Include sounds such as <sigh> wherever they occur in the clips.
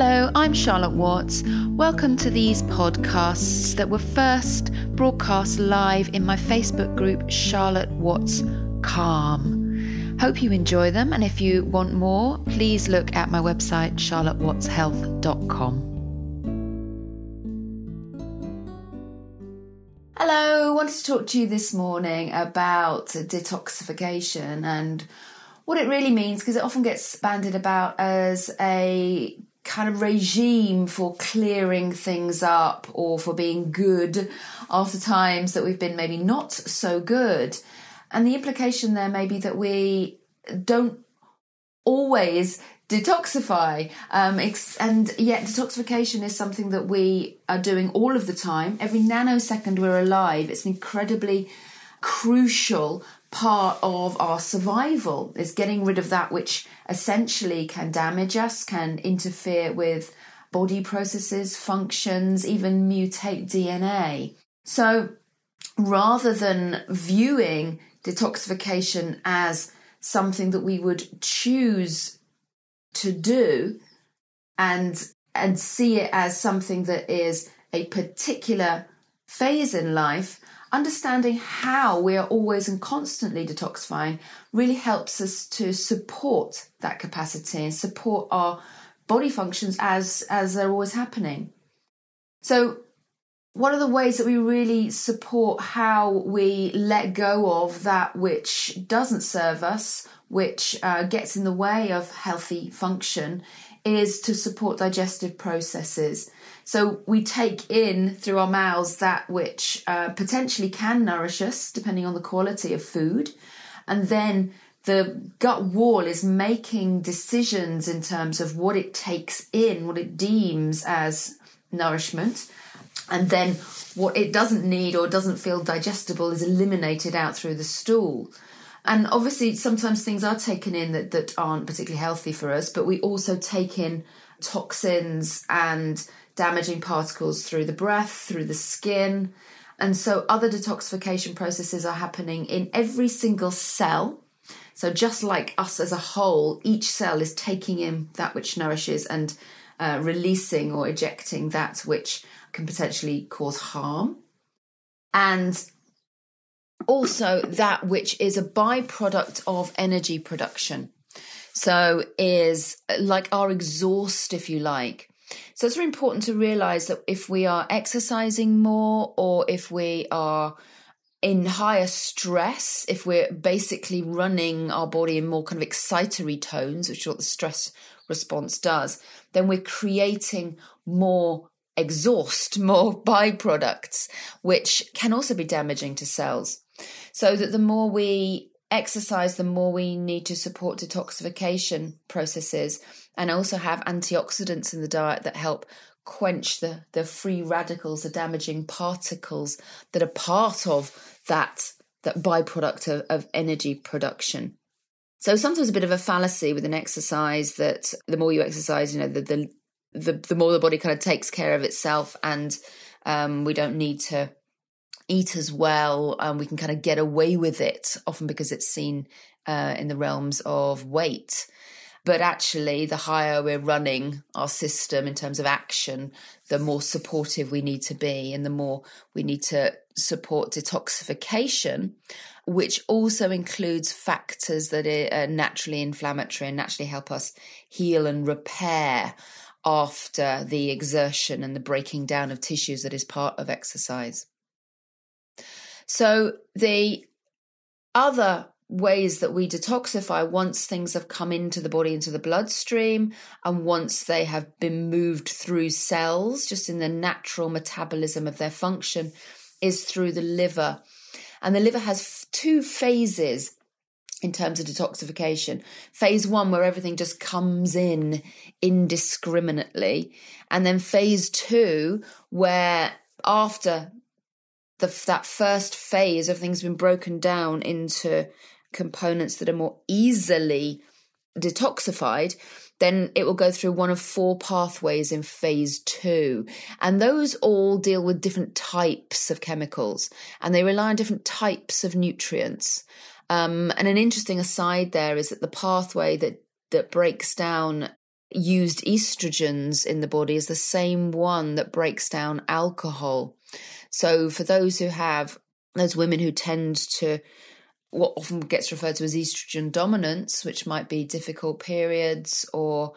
Hello, I'm Charlotte Watts. Welcome to these podcasts that were first broadcast live in my Facebook group, Charlotte Watts Calm. Hope you enjoy them, and if you want more, please look at my website, charlottewattshealth.com. Hello, I wanted to talk to you this morning about detoxification and what it really means because it often gets banded about as a kind of regime for clearing things up or for being good after times that we've been maybe not so good. And the implication there may be that we don't always detoxify. Um, and yet, detoxification is something that we are doing all of the time. Every nanosecond we're alive, it's an incredibly crucial part of our survival is getting rid of that which essentially can damage us, can interfere with body processes, functions, even mutate DNA. So rather than viewing detoxification as something that we would choose to do and and see it as something that is a particular phase in life understanding how we are always and constantly detoxifying really helps us to support that capacity and support our body functions as as they're always happening. So one of the ways that we really support how we let go of that which doesn't serve us which uh, gets in the way of healthy function is to support digestive processes so we take in through our mouths that which uh, potentially can nourish us, depending on the quality of food. And then the gut wall is making decisions in terms of what it takes in, what it deems as nourishment. And then what it doesn't need or doesn't feel digestible is eliminated out through the stool. And obviously, sometimes things are taken in that, that aren't particularly healthy for us, but we also take in toxins and damaging particles through the breath, through the skin. And so other detoxification processes are happening in every single cell. So just like us as a whole, each cell is taking in that which nourishes and uh, releasing or ejecting that which can potentially cause harm. And also that which is a byproduct of energy production. So is like our exhaust, if you like. So it's very important to realize that if we are exercising more or if we are in higher stress, if we're basically running our body in more kind of excitatory tones, which is what the stress response does, then we're creating more exhaust, more <laughs> byproducts, which can also be damaging to cells. So that the more we exercise, the more we need to support detoxification processes and also have antioxidants in the diet that help quench the, the free radicals, the damaging particles that are part of that, that byproduct of, of energy production. So sometimes a bit of a fallacy with an exercise that the more you exercise, you know, the the the, the more the body kind of takes care of itself and um, we don't need to eat as well. Um, we can kind of get away with it, often because it's seen uh, in the realms of weight. But actually, the higher we're running our system in terms of action, the more supportive we need to be, and the more we need to support detoxification, which also includes factors that are naturally inflammatory and naturally help us heal and repair after the exertion and the breaking down of tissues that is part of exercise. So the other ways that we detoxify once things have come into the body, into the bloodstream, and once they have been moved through cells, just in the natural metabolism of their function, is through the liver. And the liver has two phases in terms of detoxification. Phase one, where everything just comes in indiscriminately. And then phase two, where after the, that first phase, everything's been broken down into components that are more easily detoxified, then it will go through one of four pathways in phase two. And those all deal with different types of chemicals and they rely on different types of nutrients. Um, and an interesting aside there is that the pathway that, that breaks down used estrogens in the body is the same one that breaks down alcohol. So for those who have those women who tend to what often gets referred to as estrogen dominance, which might be difficult periods or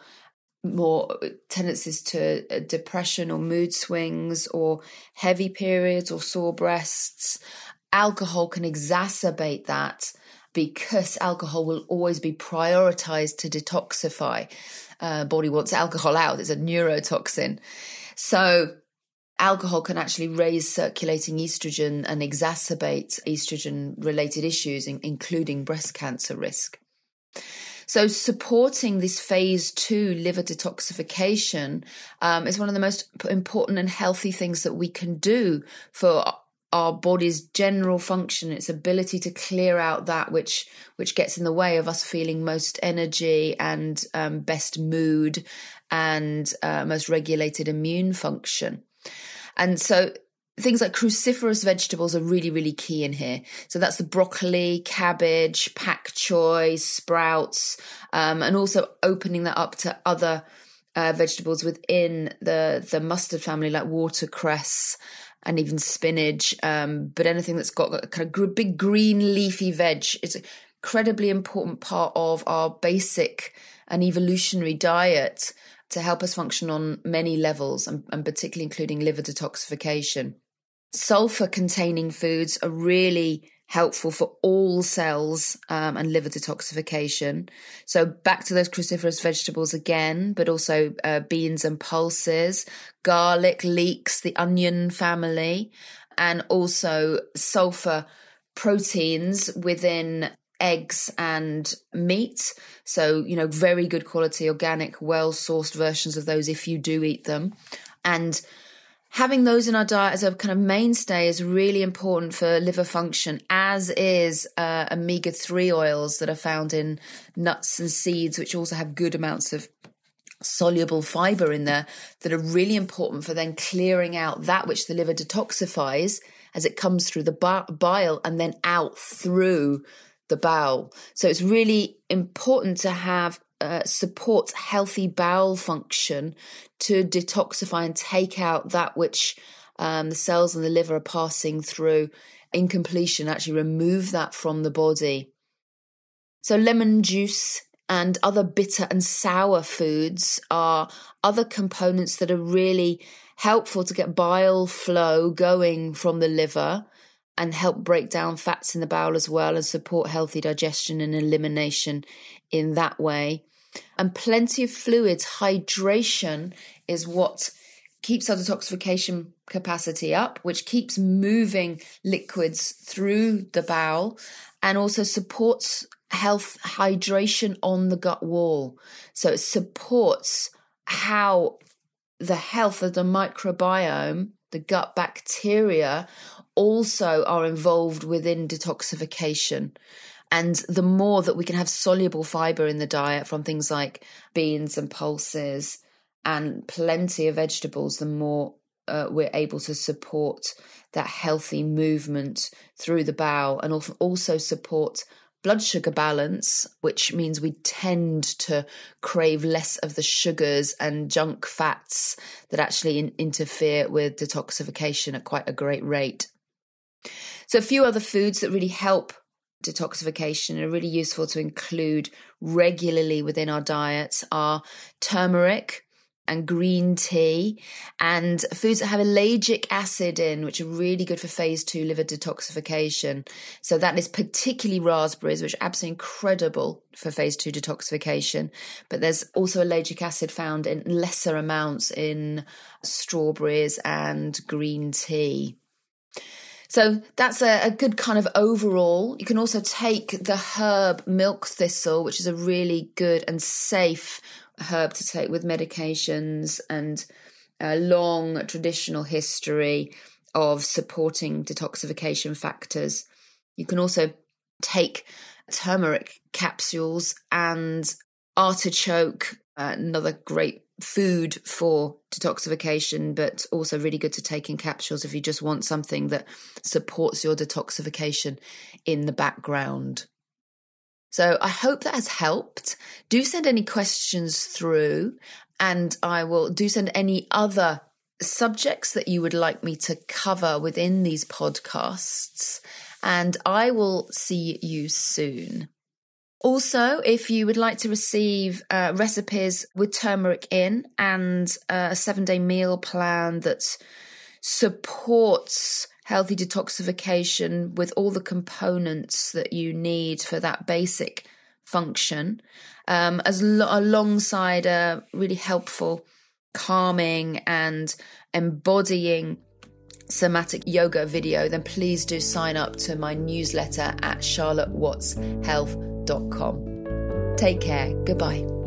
more tendencies to uh, depression or mood swings or heavy periods or sore breasts. Alcohol can exacerbate that because alcohol will always be prioritized to detoxify. Uh, body wants alcohol out. It's a neurotoxin. So alcohol can actually raise circulating estrogen and exacerbate estrogen related issues, including breast cancer risk. So, supporting this phase two liver detoxification um, is one of the most important and healthy things that we can do for our body's general function its ability to clear out that which which gets in the way of us feeling most energy and um, best mood and uh, most regulated immune function and so things like cruciferous vegetables are really, really key in here. So that's the broccoli, cabbage, pak choi sprouts, um, and also opening that up to other uh, vegetables within the the mustard family, like watercress and even spinach. Um, but anything that's got a kind of big green leafy veg is an incredibly important part of our basic and evolutionary diet to help us function on many levels, and, and particularly including liver detoxification. Sulfur containing foods are really helpful for all cells um, and liver detoxification. So back to those cruciferous vegetables again, but also uh, beans and pulses, garlic, leeks, the onion family, and also sulfur proteins within eggs and meat. So, you know, very good quality, organic, well sourced versions of those if you do eat them. And having those in our diet as a kind of mainstay is really important for liver function, as is uh, omega 3 oils that are found in nuts and seeds, which also have good amounts of soluble fiber in there that are really important for then clearing out that which the liver detoxifies as it comes through the bile and then out through the bowel. So it's really important to have uh, support healthy bowel function to detoxify and take out that which um, the cells in the liver are passing through in completion, actually remove that from the body. So, lemon juice and other bitter and sour foods are other components that are really helpful to get bile flow going from the liver and help break down fats in the bowel as well and support healthy digestion and elimination in that way. And plenty of fluids, hydration is what keeps our detoxification capacity up, which keeps moving liquids through the bowel and also supports health hydration on the gut wall. So it supports how the health of the microbiome, the gut bacteria, also are involved within detoxification. And the more that we can have soluble fiber in the diet from things like beans and pulses and plenty of vegetables, the more uh, we're able to support that healthy movement through the bowel and also support blood sugar balance, which means we tend to crave less of the sugars and junk fats that actually in- interfere with detoxification at quite a great rate. So, a few other foods that really help detoxification are really useful to include regularly within our diets are turmeric and green tea and foods that have ellagic acid in which are really good for phase 2 liver detoxification. So that is particularly raspberries which are absolutely incredible for phase 2 detoxification. But there's also ellagic acid found in lesser amounts in strawberries and green tea so that's a, a, good kind of overall. You can also take the herb milk thistle, which is a really good and safe herb to take with medications and a long traditional history of supporting detoxification factors. You can also take turmeric capsules and artichoke, uh, another great food for detoxification, but also really good to take in capsules if you just want something that supports your detoxification in the background. So I hope that has helped. Do send any questions through, and I will do send any other subjects that you would like me to cover within these podcasts. And I will see you soon. Also, if you would like to receive uh, recipes with turmeric in and uh, a seven day meal plan that supports healthy detoxification with all the components that you need for that basic function, um, as lo- alongside a really helpful, calming, and embodying somatic yoga video, then please do sign up to my newsletter at charlottewattshealth.com. Take care. Goodbye.